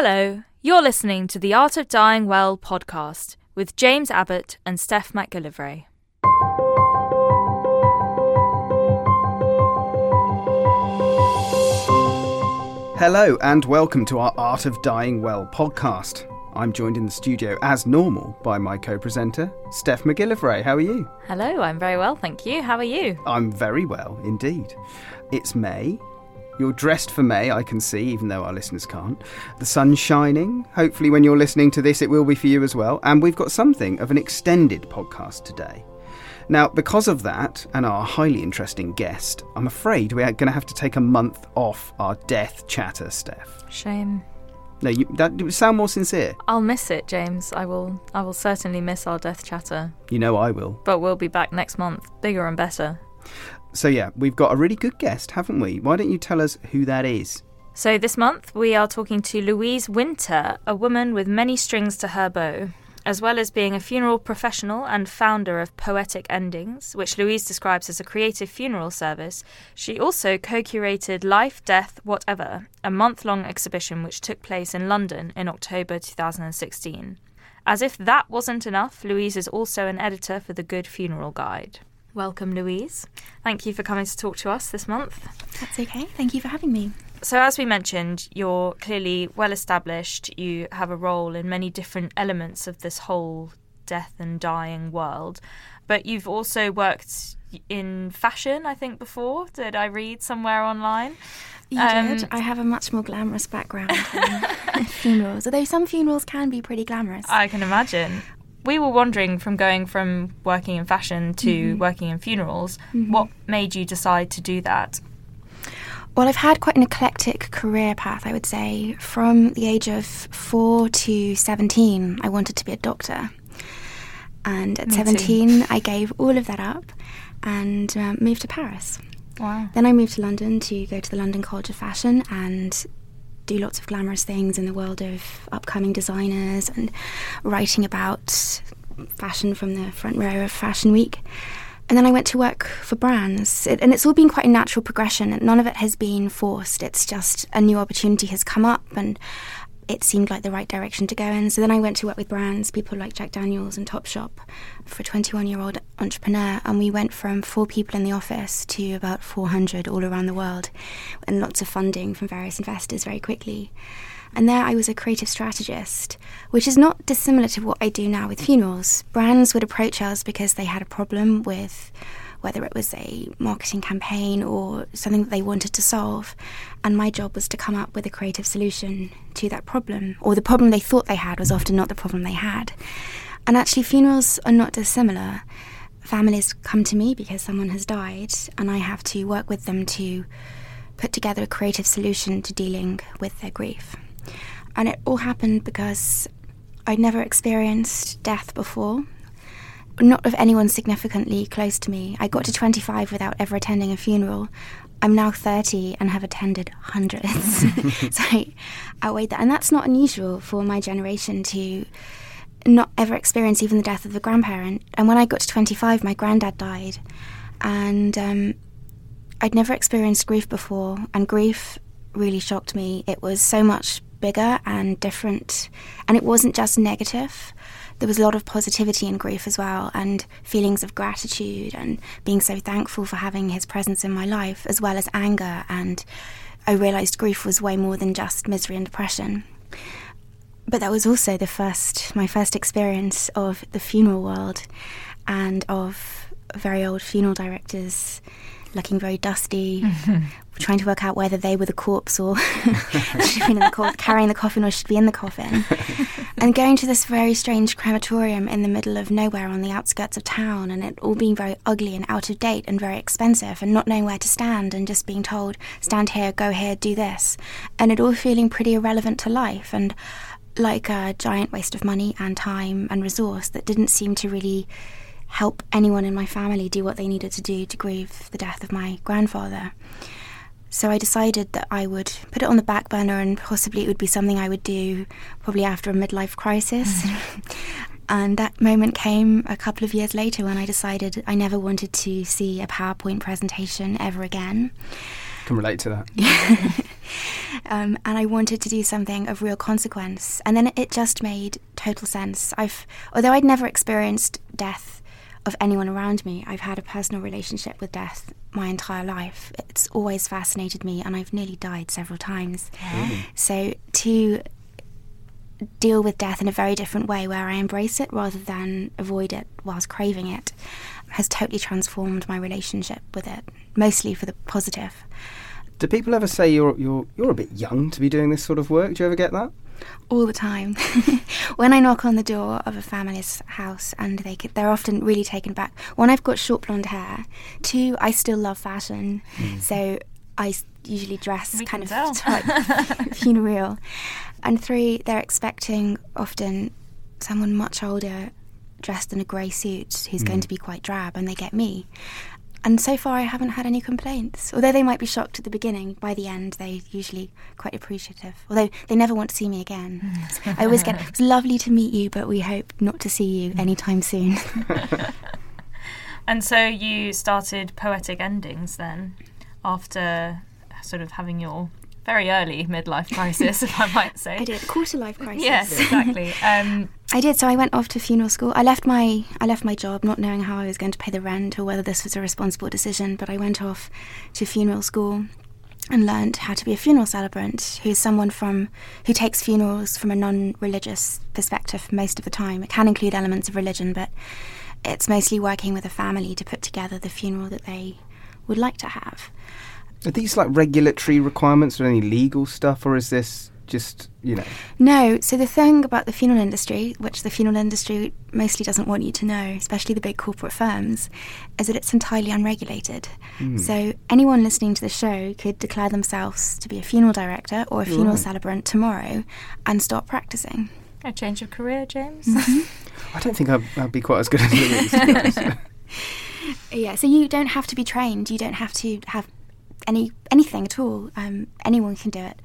Hello, you're listening to the Art of Dying Well podcast with James Abbott and Steph McGillivray. Hello, and welcome to our Art of Dying Well podcast. I'm joined in the studio as normal by my co presenter, Steph McGillivray. How are you? Hello, I'm very well, thank you. How are you? I'm very well indeed. It's May. You're dressed for May, I can see, even though our listeners can't. The sun's shining. Hopefully, when you're listening to this, it will be for you as well. And we've got something of an extended podcast today. Now, because of that and our highly interesting guest, I'm afraid we are going to have to take a month off our death chatter, Steph. Shame. No, you, that you sound more sincere. I'll miss it, James. I will. I will certainly miss our death chatter. You know I will. But we'll be back next month, bigger and better. So yeah, we've got a really good guest, haven't we? Why don't you tell us who that is? So this month we are talking to Louise Winter, a woman with many strings to her bow. As well as being a funeral professional and founder of Poetic Endings, which Louise describes as a creative funeral service, she also co curated Life, Death, Whatever, a month long exhibition which took place in London in October 2016. As if that wasn't enough, Louise is also an editor for the Good Funeral Guide. Welcome, Louise. Thank you for coming to talk to us this month. That's okay. Thank you for having me. So, as we mentioned, you're clearly well established. You have a role in many different elements of this whole death and dying world. But you've also worked in fashion, I think, before. Did I read somewhere online? You um, did. I have a much more glamorous background than funerals, although some funerals can be pretty glamorous. I can imagine. We were wondering from going from working in fashion to mm-hmm. working in funerals, mm-hmm. what made you decide to do that? Well, I've had quite an eclectic career path, I would say. From the age of four to 17, I wanted to be a doctor. And at Me 17, too. I gave all of that up and uh, moved to Paris. Wow. Then I moved to London to go to the London College of Fashion and do lots of glamorous things in the world of upcoming designers and writing about fashion from the front row of Fashion Week. And then I went to work for brands. It, and it's all been quite a natural progression. None of it has been forced. It's just a new opportunity has come up and it seemed like the right direction to go in. So then I went to work with brands, people like Jack Daniels and Topshop, for a 21 year old entrepreneur. And we went from four people in the office to about 400 all around the world and lots of funding from various investors very quickly. And there I was a creative strategist, which is not dissimilar to what I do now with funerals. Brands would approach us because they had a problem with whether it was a marketing campaign or something that they wanted to solve. And my job was to come up with a creative solution to that problem, or the problem they thought they had was often not the problem they had. And actually, funerals are not dissimilar. Families come to me because someone has died, and I have to work with them to put together a creative solution to dealing with their grief. And it all happened because I'd never experienced death before, not of anyone significantly close to me. I got to 25 without ever attending a funeral. I'm now 30 and have attended hundreds. so I outweighed that. And that's not unusual for my generation to not ever experience even the death of a grandparent. And when I got to 25, my granddad died. And um, I'd never experienced grief before. And grief really shocked me. It was so much bigger and different. And it wasn't just negative. There was a lot of positivity in grief as well, and feelings of gratitude and being so thankful for having his presence in my life, as well as anger. And I realised grief was way more than just misery and depression. But that was also the first, my first experience of the funeral world and of very old funeral directors looking very dusty, mm-hmm. trying to work out whether they were the corpse or in the cor- carrying the coffin or should be in the coffin, and going to this very strange crematorium in the middle of nowhere on the outskirts of town, and it all being very ugly and out of date and very expensive, and not knowing where to stand, and just being told, stand here, go here, do this, and it all feeling pretty irrelevant to life, and like a giant waste of money and time and resource that didn't seem to really help anyone in my family do what they needed to do to grieve the death of my grandfather. So I decided that I would put it on the back burner and possibly it would be something I would do probably after a midlife crisis. and that moment came a couple of years later when I decided I never wanted to see a PowerPoint presentation ever again. can relate to that. um, and I wanted to do something of real consequence. And then it just made total sense. I've, although I'd never experienced death of anyone around me, I've had a personal relationship with death my entire life. It's always fascinated me, and I've nearly died several times. So to deal with death in a very different way where I embrace it rather than avoid it whilst craving it has totally transformed my relationship with it, mostly for the positive. Do people ever say you're you're you're a bit young to be doing this sort of work? Do you ever get that? All the time. when I knock on the door of a family's house and they could, they're often really taken back. One, I've got short blonde hair. Two, I still love fashion. Mm. So I usually dress We kind of tell. type funereal. And three, they're expecting often someone much older dressed in a grey suit who's going mm. to be quite drab, and they get me. And so far, I haven't had any complaints. Although they might be shocked at the beginning, by the end, they're usually quite appreciative. Although they never want to see me again. I always get, it's lovely to meet you, but we hope not to see you anytime soon. And so you started Poetic Endings then, after sort of having your very early midlife crisis, if I might say. I did quarter life crisis. Yes, exactly. Um, I did. So I went off to funeral school. I left my I left my job, not knowing how I was going to pay the rent or whether this was a responsible decision. But I went off to funeral school and learned how to be a funeral celebrant, who's someone from who takes funerals from a non-religious perspective most of the time. It can include elements of religion, but it's mostly working with a family to put together the funeral that they would like to have. Are these like regulatory requirements or any legal stuff, or is this just you know? No, so the thing about the funeral industry, which the funeral industry mostly doesn't want you to know, especially the big corporate firms, is that it's entirely unregulated. Hmm. So anyone listening to the show could declare themselves to be a funeral director or a funeral Right. celebrant tomorrow and start practicing. a change of career, James. Mm-hmm. I don't think I'd, I'd be quite as good as Louise. to. Yeah, so you don't have to be trained. You don't have to have any anything at all. Um, anyone can do it.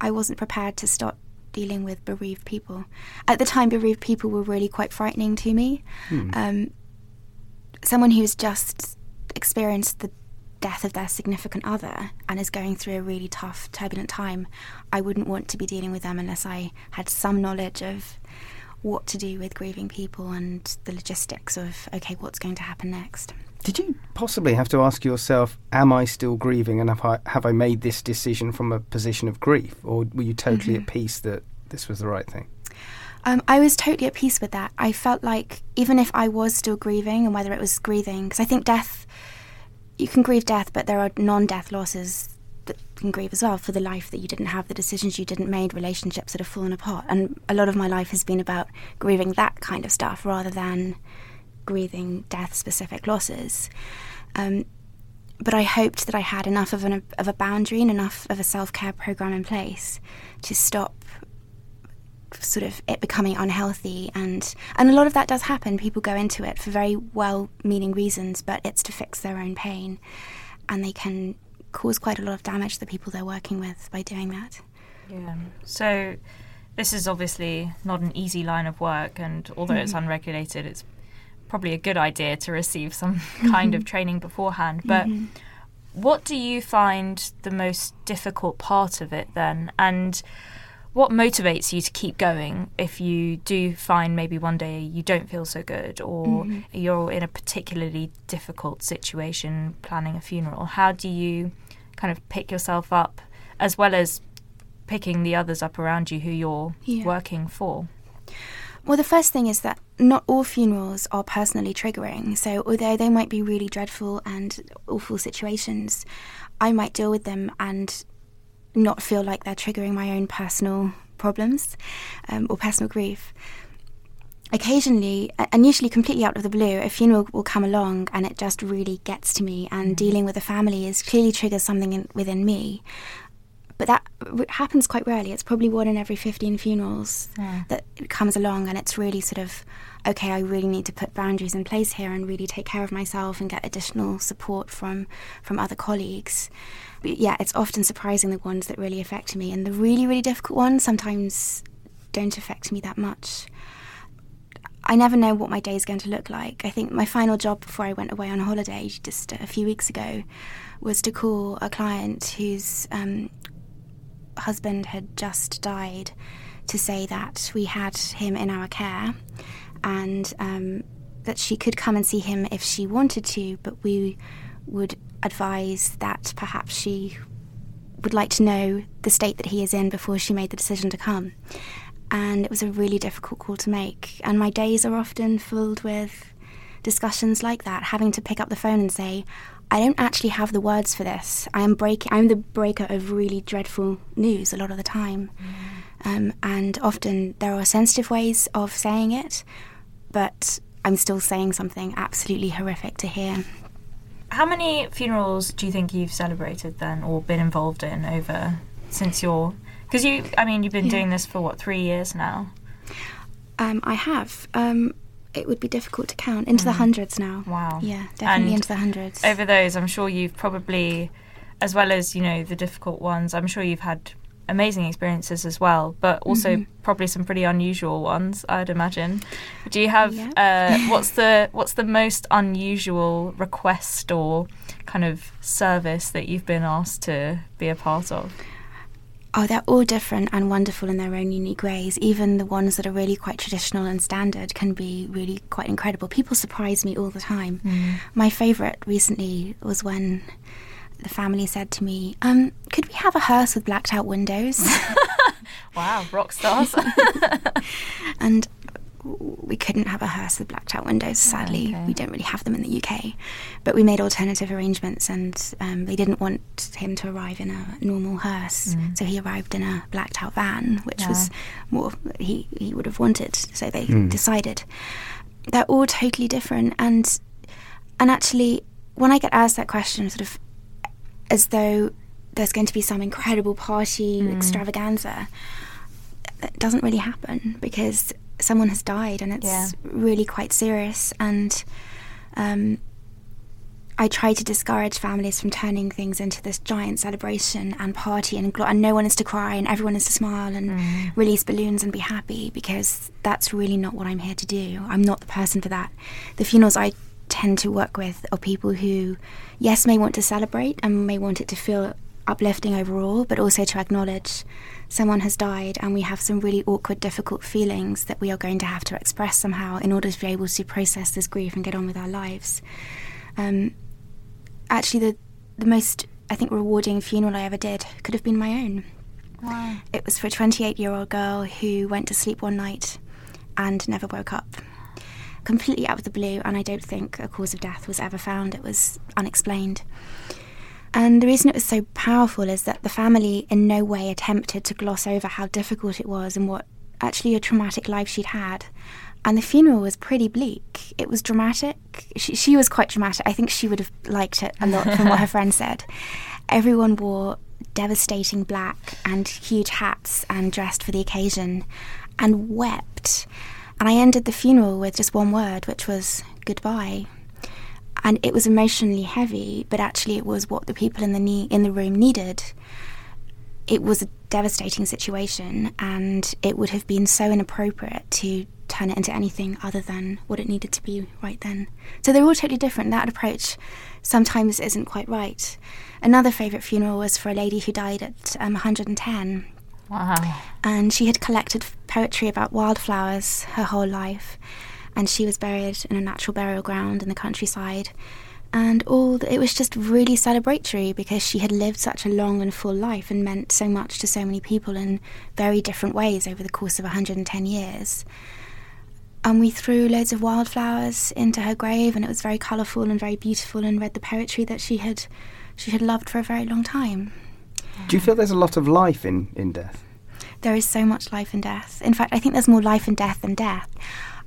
I wasn't prepared to start dealing with bereaved people. At the time, bereaved people were really quite frightening to me. Um, someone who's just experienced the death of their significant other and is going through a really tough, turbulent time, I wouldn't want to be dealing with them unless I had some knowledge of what to do with grieving people and the logistics of, okay, what's going to happen next. Did you possibly have to ask yourself, "Am I still grieving, and have I have I made this decision from a position of grief, or were you totally at peace that this was the right thing?" Um, I was totally at peace with that. I felt like even if I was still grieving, and whether it was grieving, because I think death, you can grieve death, but there are non-death losses that can grieve as well for the life that you didn't have, the decisions you didn't make, relationships that have fallen apart. And a lot of my life has been about grieving that kind of stuff rather than grieving death-specific losses. Um, but I hoped that I had enough of an of a boundary and enough of a self care program in place to stop sort of it becoming unhealthy. And and a lot of that does happen. People go into it for very well meaning reasons but it's to fix their own pain. And they can cause quite a lot of damage to the people they're working with by doing that. Yeah. So this is obviously not an easy line of work, and although it's unregulated, it's probably a good idea to receive some kind of mm-hmm. training beforehand. But mm-hmm. what do you find the most difficult part of it then? And what motivates you to keep going if you do find maybe one day you don't feel so good or mm-hmm. you're in a particularly difficult situation planning a funeral? How do you kind of pick yourself up as well as picking the others up around you who you're Yeah. working for? Well, the first thing is that not all funerals are personally triggering. So, although they might be really dreadful and awful situations, I might deal with them and not feel like they're triggering my own personal problems um, or personal grief. Occasionally, and usually completely out of the blue, a funeral will come along and it just really gets to me. And dealing with a family is clearly triggers something in, within me. But that happens quite rarely. It's probably one in every 15 funerals that comes along, and it's really sort of, okay, I really need to put boundaries in place here and really take care of myself and get additional support from, from other colleagues. But yeah, it's often surprising the ones that really affect me, and the really, really difficult ones sometimes don't affect me that much. I never know what my day is going to look like. I think my final job before I went away on holiday just a few weeks ago was to call a client whose um, husband had just died to say that we had him in our care and um, that she could come and see him if she wanted to, but we would advise that perhaps she would like to know the state that he is in before she made the decision to come. And it was a really difficult call to make. And my days are often filled with discussions like that, having to pick up the phone and say, I don't actually have the words for this. I am breaking. I'm the breaker of really dreadful news a lot of the time, mm. um, and often there are sensitive ways of saying it, but I'm still saying something absolutely horrific to hear. How many funerals do you think you've celebrated then, or been involved in over since your? Because you, I mean, you've been yeah. doing this for what three years now. Um, I have. Um, it would be difficult to count into mm. the hundreds now. Wow. Yeah, definitely and into the hundreds. Over those, I'm sure you've probably, as well as you know the difficult ones, I'm sure you've had amazing experiences as well, but also mm-hmm. probably some pretty unusual ones. I'd imagine. Do you have uh, what's the what's the most unusual request or kind of service that you've been asked to be a part of? Oh, they're all different and wonderful in their own unique ways. Even the ones that are really quite traditional and standard can be really quite incredible. People surprise me all the time. Mm. My favourite recently was when the family said to me, um, Could we have a hearse with blacked out windows? wow, rock stars. and we couldn't have a hearse with blacked out windows. Sadly, okay. we don't really have them in the UK. But we made alternative arrangements, and um, they didn't want him to arrive in a normal hearse, mm. so he arrived in a blacked out van, which yeah. was more he he would have wanted. So they mm. decided. They're all totally different, and and actually, when I get asked that question, sort of as though there's going to be some incredible party mm. extravaganza. It doesn't really happen because someone has died and it's yeah. really quite serious and um, I try to discourage families from turning things into this giant celebration and party and, and no one is to cry and everyone is to smile and mm. release balloons and be happy because that's really not what I'm here to do. I'm not the person for that. The funerals I tend to work with are people who, yes, may want to celebrate and may want it to feel uplifting overall, but also to acknowledge someone has died and we have some really awkward, difficult feelings that we are going to have to express somehow in order to be able to process this grief and get on with our lives. Um, actually, the, the most, I think, rewarding funeral I ever did could have been my own. Wow. It was for a 28 year old girl who went to sleep one night and never woke up. Completely out of the blue, and I don't think a cause of death was ever found. It was unexplained. And the reason it was so powerful is that the family in no way attempted to gloss over how difficult it was and what actually a traumatic life she'd had. And the funeral was pretty bleak. It was dramatic. She, she was quite dramatic. I think she would have liked it a lot from what her friend said. Everyone wore devastating black and huge hats and dressed for the occasion and wept. And I ended the funeral with just one word, which was goodbye and it was emotionally heavy, but actually it was what the people in the in the room needed. It was a devastating situation, and it would have been so inappropriate to turn it into anything other than what it needed to be right then. So they're all totally different. That approach sometimes isn't quite right. Another favourite funeral was for a lady who died at um, 110. Wow. And she had collected poetry about wildflowers her whole life and she was buried in a natural burial ground in the countryside. And all the, it was just really celebratory because she had lived such a long and full life and meant so much to so many people in very different ways over the course of 110 years. And we threw loads of wildflowers into her grave, and it was very colourful and very beautiful, and read the poetry that she had she had loved for a very long time. Do you feel there's a lot of life in, in death? There is so much life in death. In fact, I think there's more life in death than death.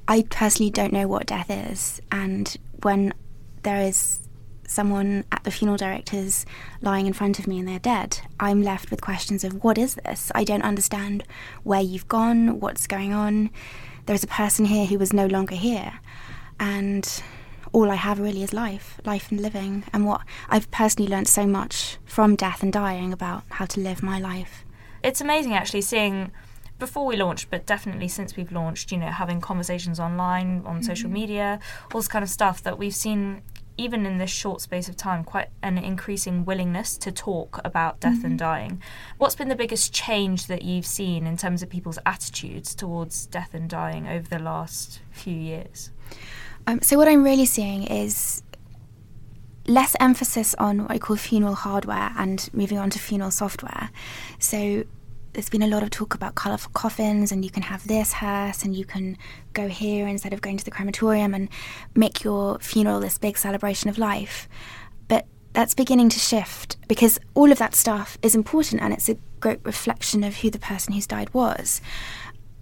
I personally don't know what death is, and when there is someone at the funeral directors lying in front of me and they're dead, I'm left with questions of what is this? I don't understand where you've gone, what's going on. There's a person here who was no longer here, and all I have really is life, life and living, and what I've personally learned so much from death and dying about how to live my life. It's amazing actually seeing before we launched, but definitely since we've launched, you know, having conversations online, on mm-hmm. social media, all this kind of stuff that we've seen even in this short space of time, quite an increasing willingness to talk about death mm-hmm. and dying. What's been the biggest change that you've seen in terms of people's attitudes towards death and dying over the last few years? Um, so, what I'm really seeing is less emphasis on what I call funeral hardware and moving on to funeral software. So, there's been a lot of talk about colourful coffins, and you can have this hearse, and you can go here instead of going to the crematorium and make your funeral this big celebration of life. But that's beginning to shift because all of that stuff is important and it's a great reflection of who the person who's died was.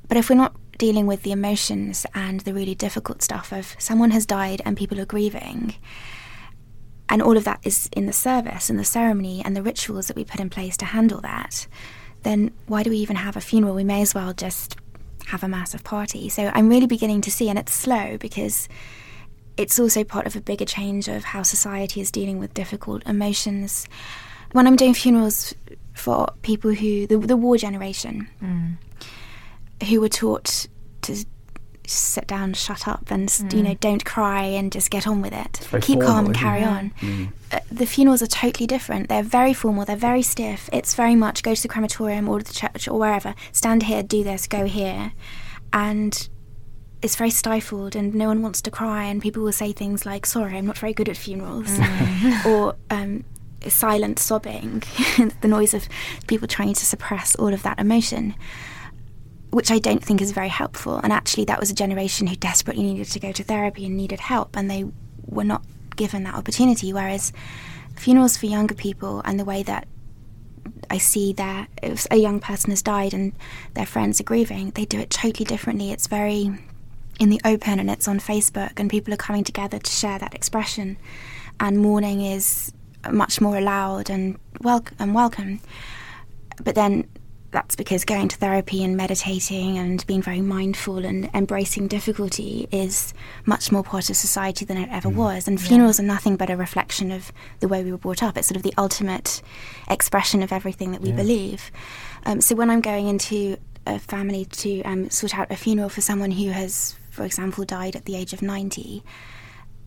But if we're not dealing with the emotions and the really difficult stuff of someone has died and people are grieving, and all of that is in the service and the ceremony and the rituals that we put in place to handle that, then why do we even have a funeral? We may as well just have a massive party. So I'm really beginning to see, and it's slow because it's also part of a bigger change of how society is dealing with difficult emotions. When I'm doing funerals for people who, the, the war generation, mm. who were taught to sit down, shut up, and mm. you know, don't cry and just get on with it. Keep formal, calm and carry on. Mm. Uh, the funerals are totally different. They're very formal. They're very stiff. It's very much go to the crematorium or the church or wherever. Stand here, do this, go here, and it's very stifled and no one wants to cry and people will say things like sorry i'm not very good at funerals mm. or um, silent sobbing the noise of people trying to suppress all of that emotion which I don't think is very helpful. And actually, that was a generation who desperately needed to go to therapy and needed help, and they were not given that opportunity. Whereas funerals for younger people and the way that I see that if a young person has died and their friends are grieving, they do it totally differently. It's very in the open and it's on Facebook, and people are coming together to share that expression. And mourning is much more allowed and, wel- and welcome. But then that's because going to therapy and meditating and being very mindful and embracing difficulty is much more part of society than it ever mm. was. And funerals yeah. are nothing but a reflection of the way we were brought up. It's sort of the ultimate expression of everything that we yeah. believe. Um, so when I'm going into a family to um, sort out a funeral for someone who has, for example, died at the age of 90,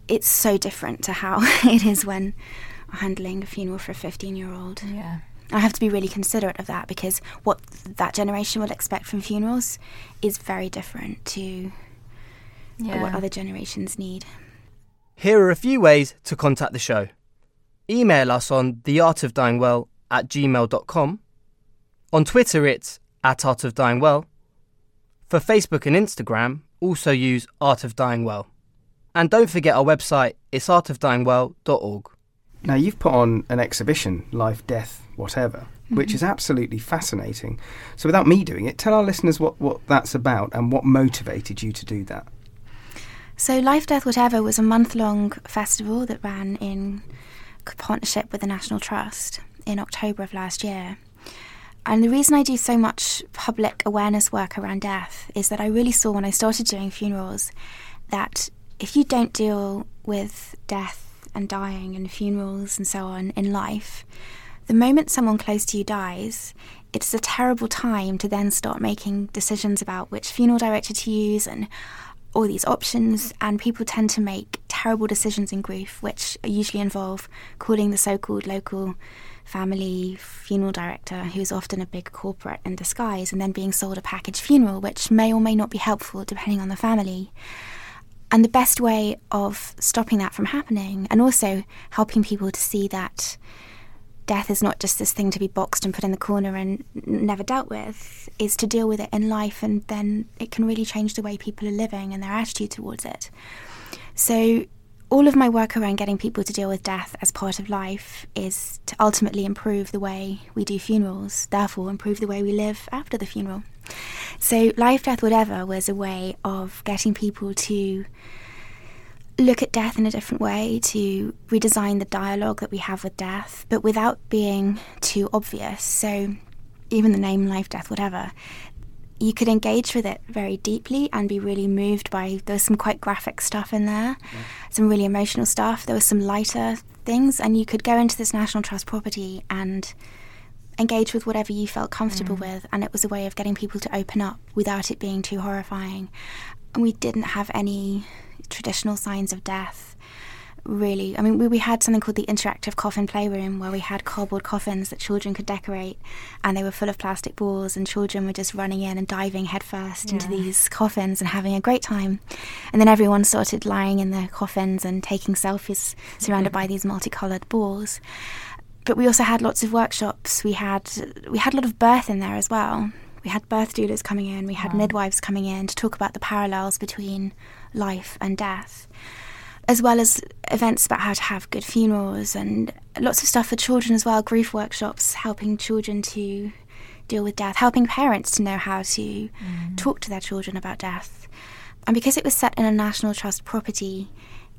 it's so different to how it is when handling a funeral for a 15 year old. Yeah. I have to be really considerate of that because what that generation will expect from funerals is very different to yeah. what other generations need. Here are a few ways to contact the show. Email us on theartofdyingwell at gmail.com. On Twitter, it's at Art of Dying Well. For Facebook and Instagram, also use Art of Dying Well. And don't forget our website, it's artofdyingwell.org. Now, you've put on an exhibition, Life, Death, Whatever, mm-hmm. which is absolutely fascinating. So, without me doing it, tell our listeners what, what that's about and what motivated you to do that. So, Life, Death, Whatever was a month long festival that ran in partnership with the National Trust in October of last year. And the reason I do so much public awareness work around death is that I really saw when I started doing funerals that if you don't deal with death and dying and funerals and so on in life, the moment someone close to you dies, it's a terrible time to then start making decisions about which funeral director to use and all these options. And people tend to make terrible decisions in grief, which usually involve calling the so called local family funeral director, who's often a big corporate in disguise, and then being sold a package funeral, which may or may not be helpful depending on the family. And the best way of stopping that from happening and also helping people to see that death is not just this thing to be boxed and put in the corner and never dealt with, is to deal with it in life, and then it can really change the way people are living and their attitude towards it. So, all of my work around getting people to deal with death as part of life is to ultimately improve the way we do funerals, therefore, improve the way we live after the funeral. So, Life, Death, Whatever was a way of getting people to look at death in a different way, to redesign the dialogue that we have with death, but without being too obvious. So, even the name Life, Death, Whatever, you could engage with it very deeply and be really moved by there was some quite graphic stuff in there yeah. some really emotional stuff there was some lighter things and you could go into this national trust property and engage with whatever you felt comfortable mm. with, and it was a way of getting people to open up without it being too horrifying. And we didn't have any traditional signs of death really. I mean, we, we had something called the interactive coffin playroom where we had cardboard coffins that children could decorate, and they were full of plastic balls, and children were just running in and diving headfirst into these coffins and having a great time. And then everyone started lying in the coffins and taking selfies surrounded by mm-hmm. these multicolored balls. But we also had lots of workshops. We had we had a lot of birth in there as well. We had birth doulas coming in. We had midwives coming in to talk about the parallels between life and death as well as events about how to have good funerals and lots of stuff for children as well, grief workshops, helping children to deal with death, helping parents to know how to mm. talk to their children about death. And because it was set in a National Trust property,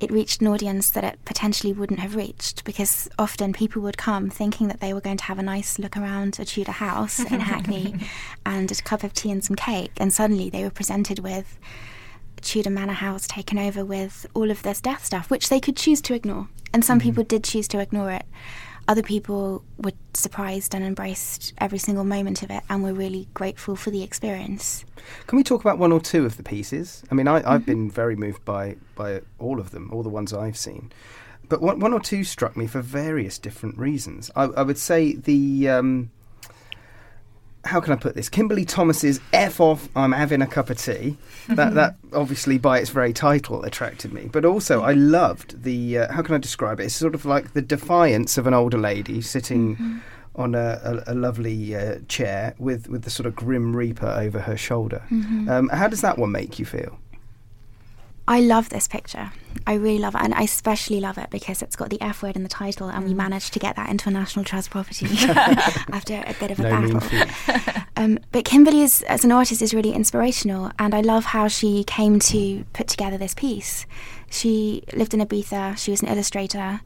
it reached an audience that it potentially wouldn't have reached because often people would come thinking that they were going to have a nice look around a Tudor house in Hackney and a cup of tea and some cake, and suddenly they were presented with Tudor Manor House taken over with all of this death stuff, which they could choose to ignore. And some mm-hmm. people did choose to ignore it. Other people were surprised and embraced every single moment of it and were really grateful for the experience. Can we talk about one or two of the pieces? I mean, I, I've been very moved by by all of them, all the ones I've seen. But one, one or two struck me for various different reasons. I, I would say the um, how can I put this? Kimberly Thomas's "F off, I'm having a cup of tea." That that obviously by its very title attracted me. But also, I loved the uh, how can I describe it? It's sort of like the defiance of an older lady sitting on a, a, a lovely uh, chair with with the sort of grim reaper over her shoulder. Um, how does that one make you feel? I love this picture. I really love it, and I especially love it because it's got the F word in the title, and we managed to get that into a National Trust property after a bit of a No battle. Um, but Kimberly, is, as an artist, is really inspirational, and I love how she came to put together this piece. She lived in Ibiza, she was an illustrator,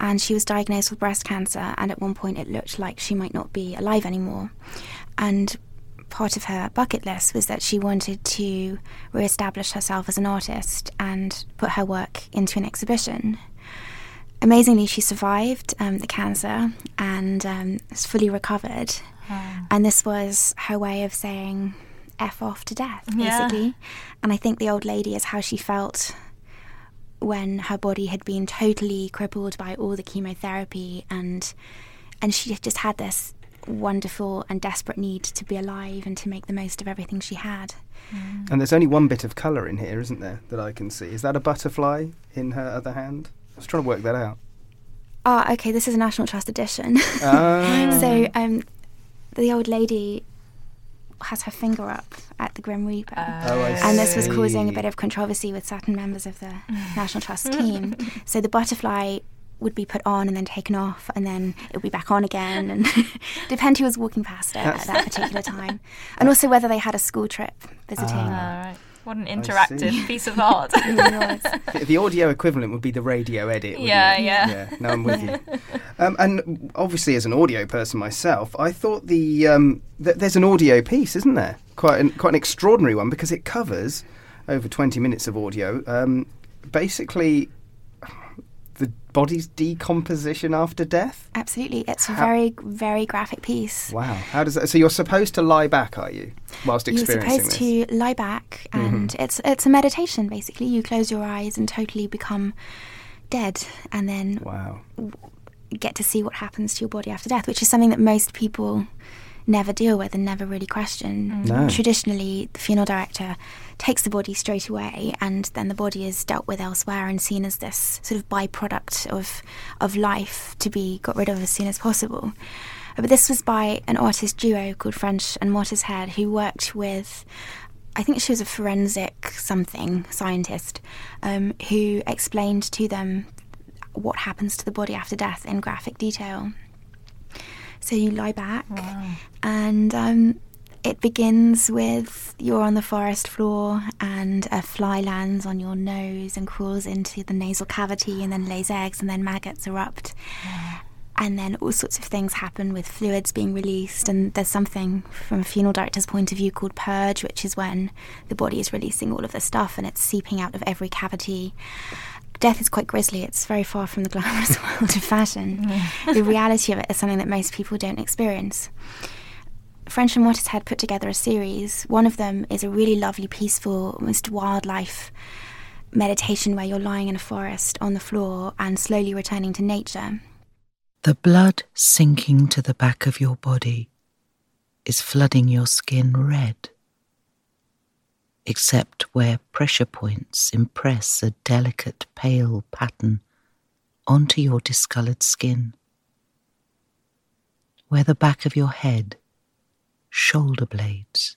and she was diagnosed with breast cancer, and at one point it looked like she might not be alive anymore. And part of her bucket list was that she wanted to re establish herself as an artist and put her work into an exhibition. Amazingly, she survived um, the cancer and um, is fully recovered. And this was her way of saying F off to death, Yeah. basically. And I think the old lady is how she felt when her body had been totally crippled by all the chemotherapy and and she just had this wonderful and desperate need to be alive and to make the most of everything she had. And there's only one bit of colour in here, isn't there, that I can see? Is that a butterfly in her other hand? I was trying to work that out. Ah, okay, this is a National Trust edition. Ah. so um, the old lady has her finger up at the Grim Reaper. Oh, I and this was causing a bit of controversy with certain members of the National Trust team. So the butterfly would be put on and then taken off, and then it would be back on again, and depend who was walking past it That's- at that particular time, and also whether they had a school trip visiting. All Ah. right. What an interactive piece of art. It really was. The- the audio equivalent would be the radio edit. Yeah, it? yeah. Yeah, no, I'm with you. Um, and obviously, as an audio person myself, I thought the um, th- there's an audio piece, isn't there? Quite an, quite an extraordinary one because it covers over 20 minutes of audio. Um, basically, the body's decomposition after death. Absolutely, it's a very, very graphic piece. Wow, how does that? So you're supposed to lie back, are you, whilst experiencing You're supposed this? to lie back, mm-hmm. and it's it's a meditation. Basically, you close your eyes and totally become dead, and then Wow. get to see what happens to your body after death, which is something that most people never deal with and never really question. No. Traditionally, the funeral director takes the body straight away, and then the body is dealt with elsewhere and seen as this sort of byproduct of of life to be got rid of as soon as possible. But this was by an artist duo called French and Mottershead, who worked with. I think she was a forensic something scientist um, who explained to them what happens to the body after death in graphic detail. So you lie back, and um, it begins with you're on the forest floor, and a fly lands on your nose and crawls into the nasal cavity, and then lays eggs, and then maggots erupt. And then all sorts of things happen with fluids being released, and there's something from a funeral director's point of view called purge, which is when the body is releasing all of the stuff and it's seeping out of every cavity death is quite grisly. It's very far from the glamorous world of fashion. the reality of it is something that most people don't experience. French and Mottershead put together a series. One of them is a really lovely, peaceful, almost wildlife meditation where you're lying in a forest on the floor and slowly returning to nature. The blood sinking to the back of your body is flooding your skin red, except where pressure points impress a delicate pale pattern onto your discoloured skin. Where the back of your head, shoulder blades,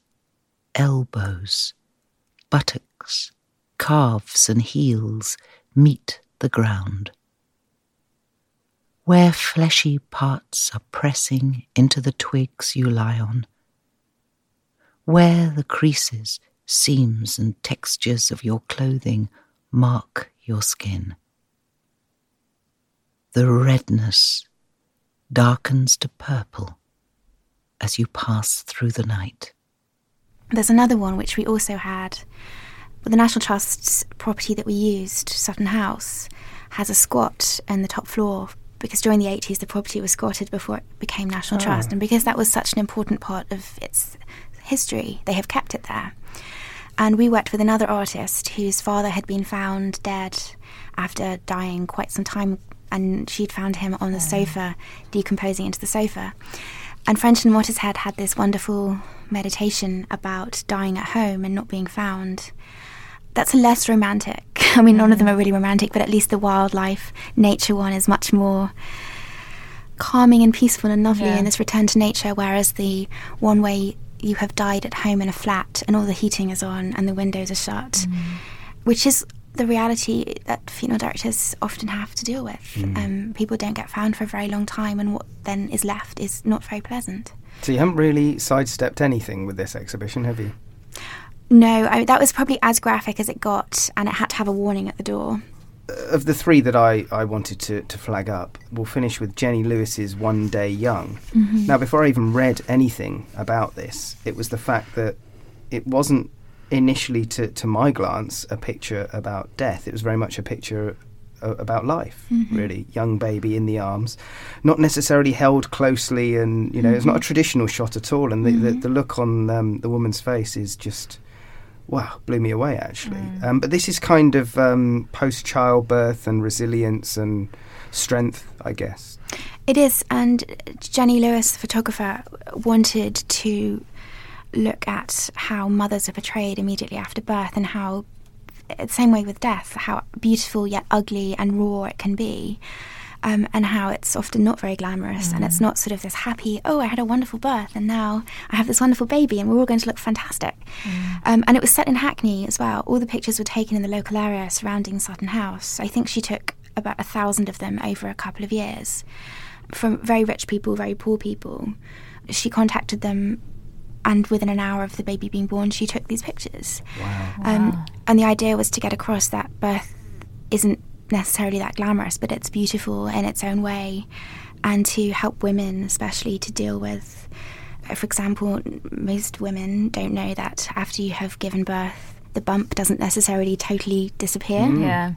elbows, buttocks, calves, and heels meet the ground where fleshy parts are pressing into the twigs you lie on, where the creases, seams, and textures of your clothing mark your skin. The redness darkens to purple as you pass through the night. There's another one which we also had. The National Trust's property that we used, Sutton House, has a squat in the top floor because during the 80s the property was squatted before it became National oh. Trust, and because that was such an important part of its history, they have kept it there. And we worked with another artist whose father had been found dead after dying quite some time, and she'd found him on the sofa, decomposing into the sofa. And French and Mottershead had this wonderful meditation about dying at home and not being found that's less romantic. I mean, none of them mm. are really romantic, but at least the wildlife, nature one is much more calming and peaceful and lovely yeah. in this return to nature, whereas the one way you have died at home in a flat and all the heating is on and the windows are shut, mm. which is the reality that funeral directors often have to deal with. Mm. Um, people don't get found for a very long time, and what then is left is not very pleasant. So you haven't really sidestepped anything with this exhibition, have you? No, I, that was probably as graphic as it got, and it had to have a warning at the door. Of the three that I, I wanted to, to flag up, we'll finish with Jenny Lewis's One Day Young. Mm-hmm. Now, before I even read anything about this, it was the fact that it wasn't initially, to, to my glance, a picture about death. It was very much a picture about life, mm-hmm. really. Young baby in the arms, not necessarily held closely, and you know, mm-hmm. it's not a mm-hmm. traditional shot at all. And the, mm-hmm. the, the, look on um, the woman's face is just wow, blew me away actually. Mm. Um, but this is kind of um, post childbirth and resilience and strength, I guess. It is, and Jenny Lewis, the photographer, wanted to look at how mothers are portrayed immediately after birth and how, same way with death, how beautiful yet ugly and raw it can be um, and how it's often not very glamorous mm. and it's mm. not sort of this happy, oh, I had a wonderful birth and now I have this wonderful baby and we're all going to look fantastic. Mm. Um, and it was set in Hackney as well. All the pictures were taken in the local area surrounding Sutton House. I think she took about a thousand of them over a couple of years from very rich people, very poor people. She contacted them and within an hour of the baby being born, she took these pictures. Wow. Um, wow. And the idea was to get across that birth isn't necessarily that glamorous, but it's beautiful in its own way, and to help women, especially, to deal with. For example, most women don't know that after you have given birth, the bump doesn't necessarily totally disappear. Mm. Yeah.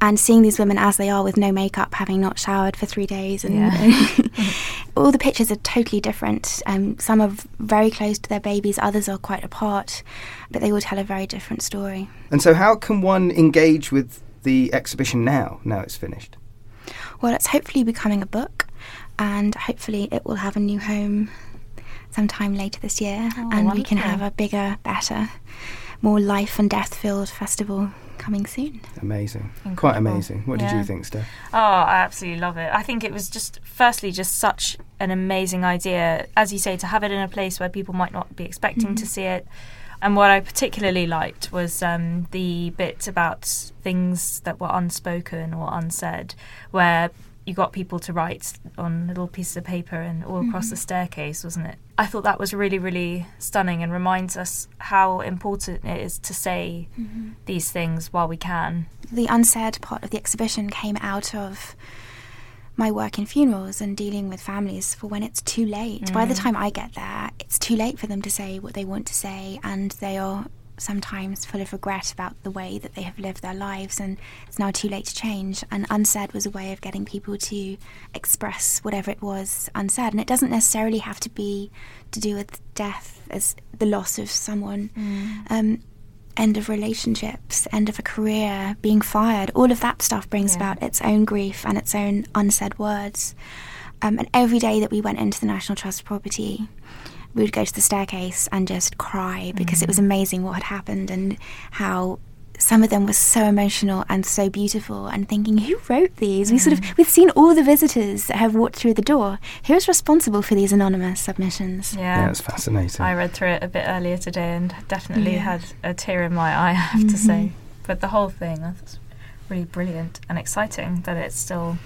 And seeing these women as they are with no makeup, having not showered for three days, and, yeah. all the pictures are totally different. Um, some are very close to their babies, others are quite apart, but they all tell a very different story. And so, how can one engage with the exhibition now, now it's finished? Well, it's hopefully becoming a book, and hopefully it will have a new home sometime later this year, oh, and wonderful. we can have a bigger, better, more life and death filled festival coming soon. Amazing. Incredible. Quite amazing. What yeah. did you think, Steph? Oh, I absolutely love it. I think it was just, firstly, just such an amazing idea. As you say, to have it in a place where people might not be expecting mm-hmm. to see it. And what I particularly liked was um, the bit about things that were unspoken or unsaid, where you got people to write on little pieces of paper and all mm-hmm. across the staircase, wasn't it? I thought that was really, really stunning and reminds us how important it is to say mm-hmm. these things while we can. The unsaid part of the exhibition came out of my work in funerals and dealing with families for when it's too late. Mm. By the mm. time I get there, it's too late for them to say what they want to say, and they are sometimes full of regret about the way that they have lived their lives, and it's now too late to change. And unsaid was a way of getting people to express whatever it was unsaid. And it doesn't necessarily have to be to do with death as the loss of someone. Um, end of relationships, end of a career, being fired, all of that stuff brings Yeah. about its own grief and its own unsaid words. Um, and every day that we went into the National Trust property, we would go to the staircase and just cry because it was amazing what had happened and how some of them were so emotional and so beautiful and thinking who wrote these we sort of we've seen all the visitors that have walked through the door who is responsible for these anonymous submissions Yeah. Yeah, it's fascinating. I read through it a bit earlier today and definitely Yeah. had a tear in my eye, I have to say. Mm-hmm. But the whole thing, I was really brilliant and exciting that it still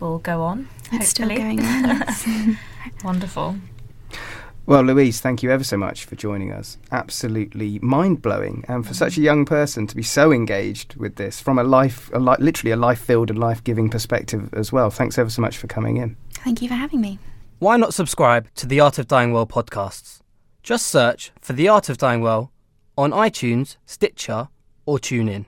will go on. it's still going on yes. Wonderful. Well, Louise, thank you ever so much for joining us. Absolutely mind blowing, and for such a young person to be so engaged with this from a life, a li- literally a life filled and life giving perspective as well. Thanks ever so much for coming in. thank you for having me Why not subscribe to the Art of Dying Well podcasts? Just search for The Art of Dying Well on iTunes, Stitcher, or TuneIn.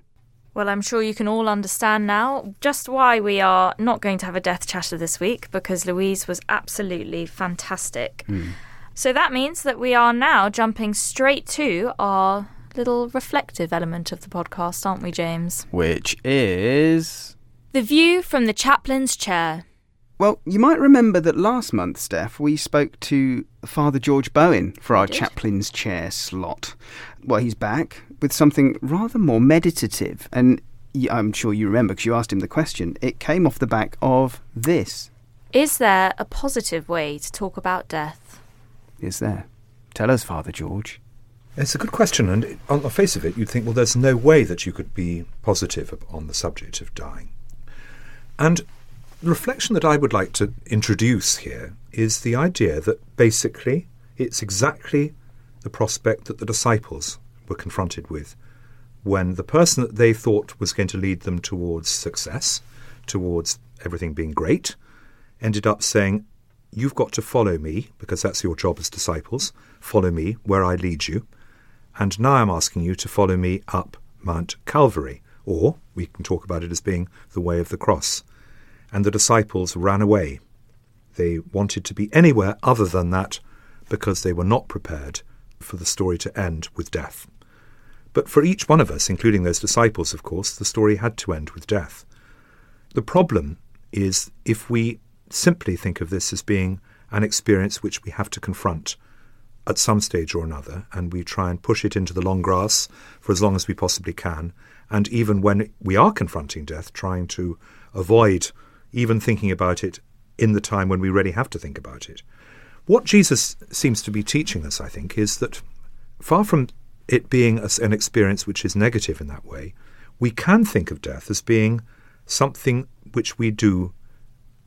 Well, I'm sure you can all understand now just why we are not going to have a death chatter this week because Louise was absolutely fantastic. Hmm. So that means that we are now jumping straight to our little reflective element of the podcast, aren't we, James? Which is. The view from the chaplain's chair. Well, you might remember that last month, Steph, we spoke to Father George Bowen for our chaplain's chair slot. Well, he's back with something rather more meditative, and I'm sure you remember because you asked him the question. It came off the back of this. Is there a positive way to talk about death? Is there? Tell us, Father George. It's a good question, and on the face of it, you'd think, well, there's no way that you could be positive on the subject of dying. And the reflection that I would like to introduce here is the idea that basically it's exactly the prospect that the disciples were confronted with when the person that they thought was going to lead them towards success, towards everything being great, ended up saying, You've got to follow me, because that's your job as disciples. Follow me where I lead you. And now I'm asking you to follow me up Mount Calvary, or we can talk about it as being the way of the cross. And the disciples ran away. They wanted to be anywhere other than that because they were not prepared for the story to end with death. But for each one of us, including those disciples, of course, the story had to end with death. The problem is if we simply think of this as being an experience which we have to confront at some stage or another, and we try and push it into the long grass for as long as we possibly can, and even when we are confronting death, trying to avoid even thinking about it in the time when we really have to think about it. What Jesus seems to be teaching us, I think, is that far from it being an experience which is negative in that way, we can think of death as being something which we do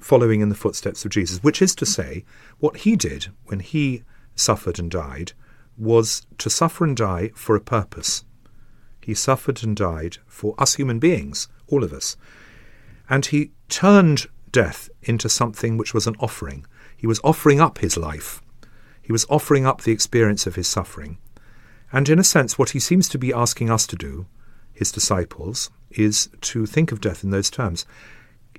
following in the footsteps of Jesus, which is to say, what he did when he suffered and died was to suffer and die for a purpose. He suffered and died for us human beings, all of us. And he turned death into something which was an offering. He was offering up his life. He was offering up the experience of his suffering. And in a sense, what he seems to be asking us to do, his disciples, is to think of death in those terms.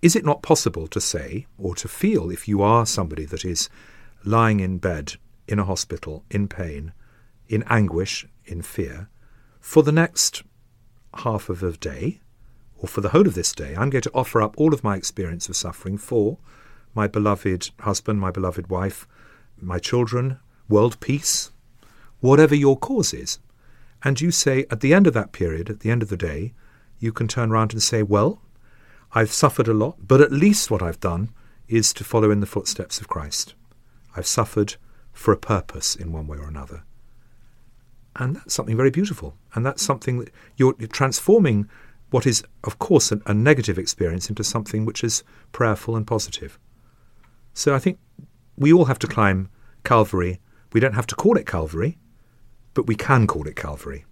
Is it not possible to say, or to feel, if you are somebody that is lying in bed, in a hospital, in pain, in anguish, in fear, for the next half of a day, or for the whole of this day, I'm going to offer up all of my experience of suffering for my beloved husband, my beloved wife, my children, world peace, whatever your cause is. And you say, at the end of that period, at the end of the day, you can turn around and say, well, I've suffered a lot, but at least what I've done is to follow in the footsteps of Christ. I've suffered for a purpose in one way or another. And that's something very beautiful. And that's something that you're, you're transforming what is, of course, a, a negative experience into something which is prayerful and positive. So I think we all have to climb Calvary. We don't have to call it Calvary, but we can call it Calvary.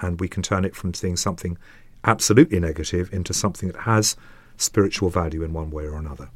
And we can turn it from seeing something absolutely negative into something that has spiritual value in one way or another.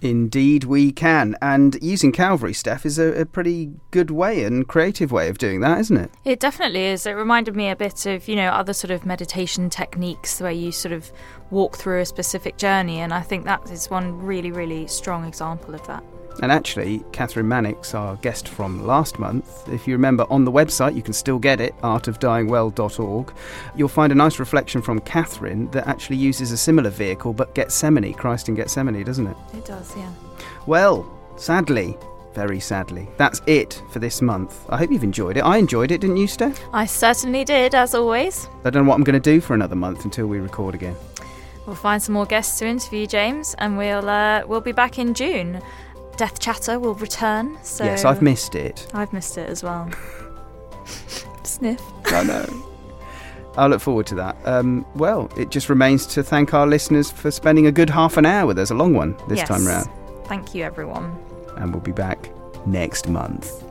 Indeed, we can. And using Calvary, Steph, is a, a, pretty good way and creative way of doing that, isn't it? It definitely is. It reminded me a bit of, you know, other sort of meditation techniques where you sort of walk through a specific journey. And I think that is one really, really strong example of that. And actually, Kathryn Mannix, our guest from last month, if you remember on the website, you can still get it, artofdyingwell.org. You'll find a nice reflection from Kathryn that actually uses a similar vehicle, but Gethsemane, Christ in Gethsemane, doesn't it? It does, yeah. Well, sadly, very sadly, that's it for this month. I hope you've enjoyed it. I enjoyed it, didn't you, Steph? I certainly did, as always. I don't know what I'm going to do for another month until we record again. We'll find some more guests to interview, James, and we'll uh, we'll be back in June. Death Chatter will return. So yes, I've missed it. I've missed it as well. Sniff. I know. I look forward to that. Um, well, it just remains to thank our listeners for spending a good half an hour with us, a long one this yes. time round. Thank you, everyone. And we'll be back next month.